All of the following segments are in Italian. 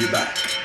you back.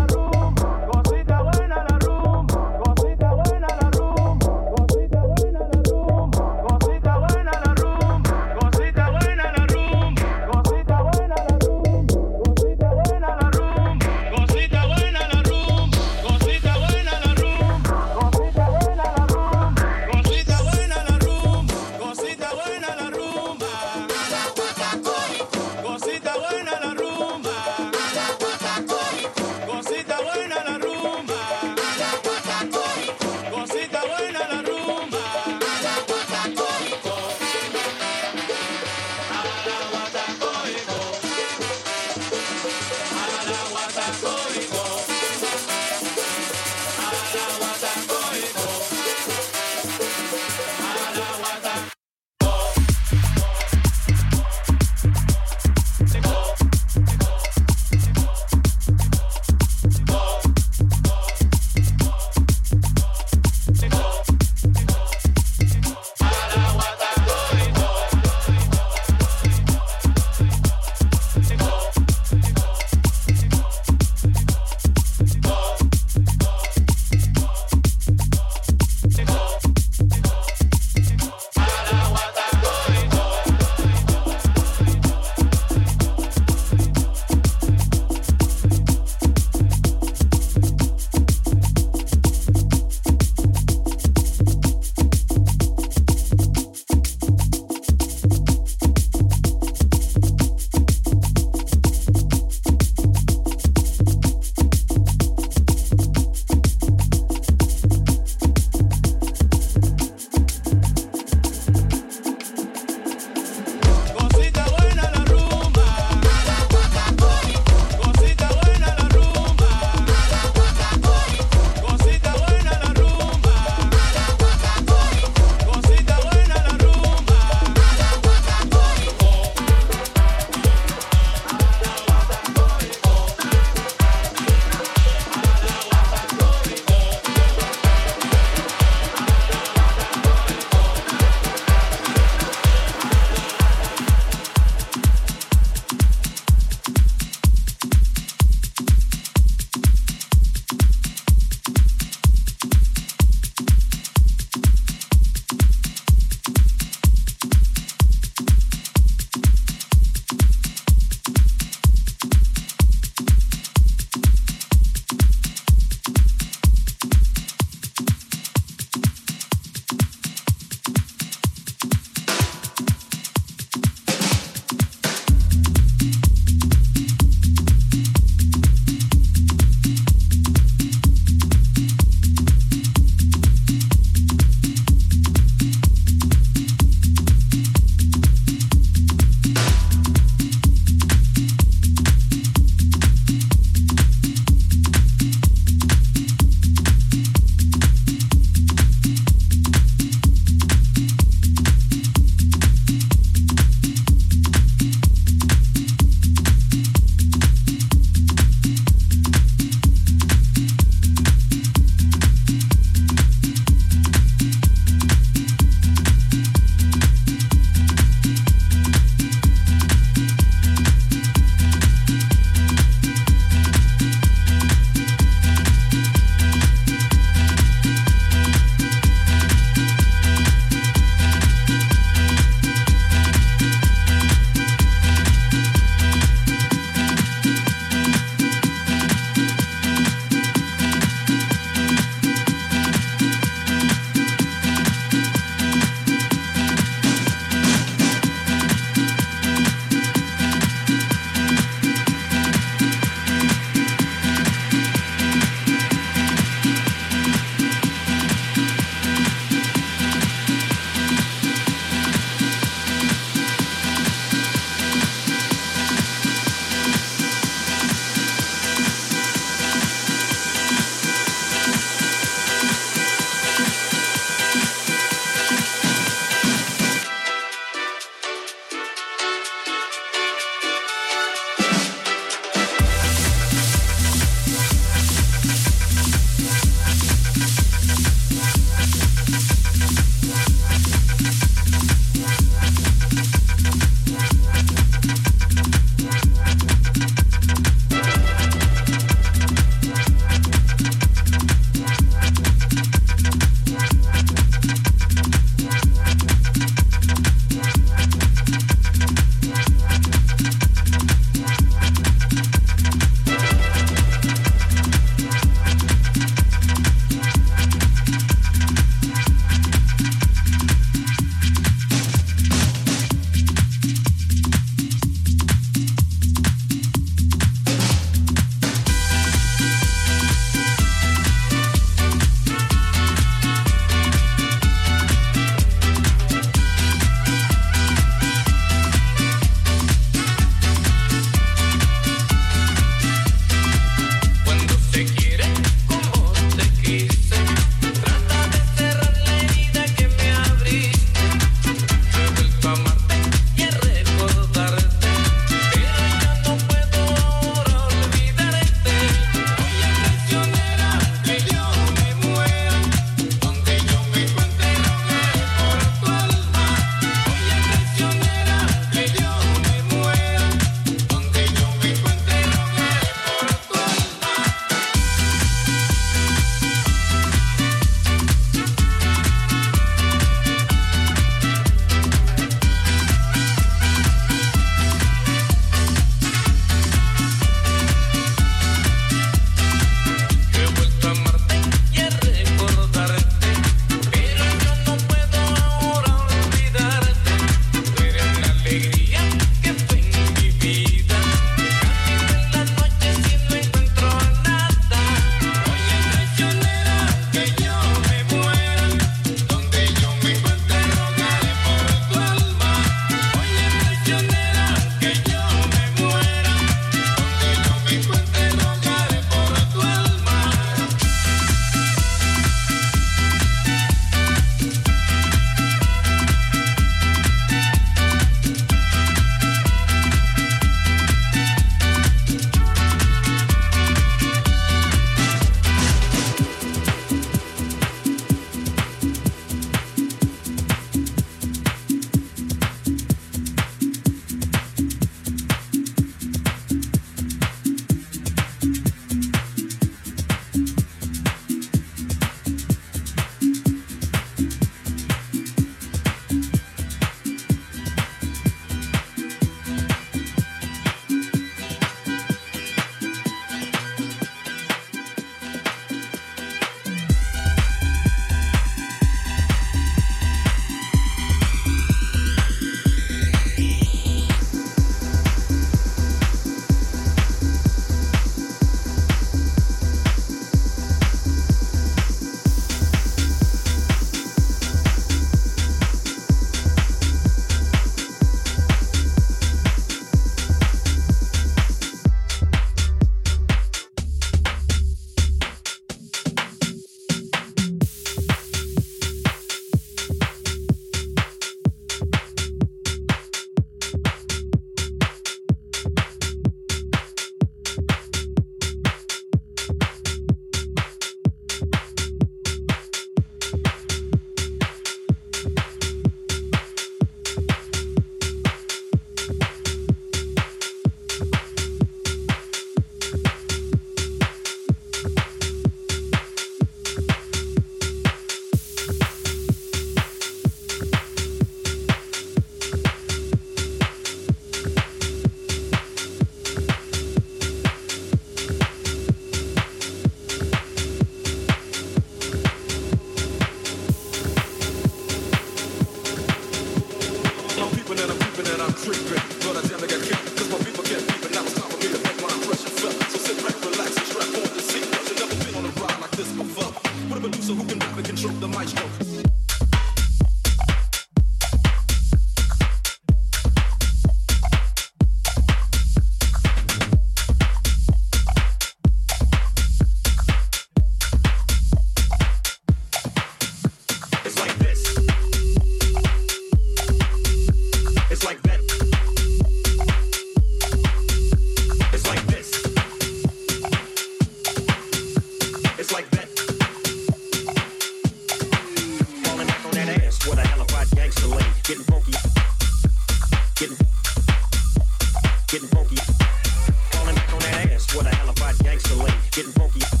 Getting funky.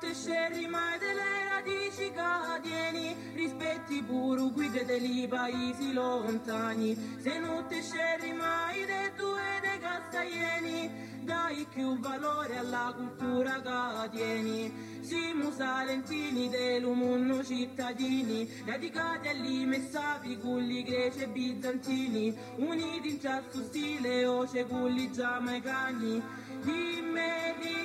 Ti scegli mai delle radici cicadieni, rispetti pure guide dei paesi lontani, se non ti sceri mai dei due dei castaglieni, dai più valore alla cultura che tieni. Siamo salentini dell'umunno cittadini, dedicati agli messapi, culli greci e bizantini, uniti in ciascuno stile, oce culli giamaicani, dimmi di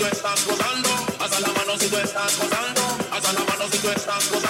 tú estás gozando, haz la mano si tú estás gozando, haz la mano si tú estás.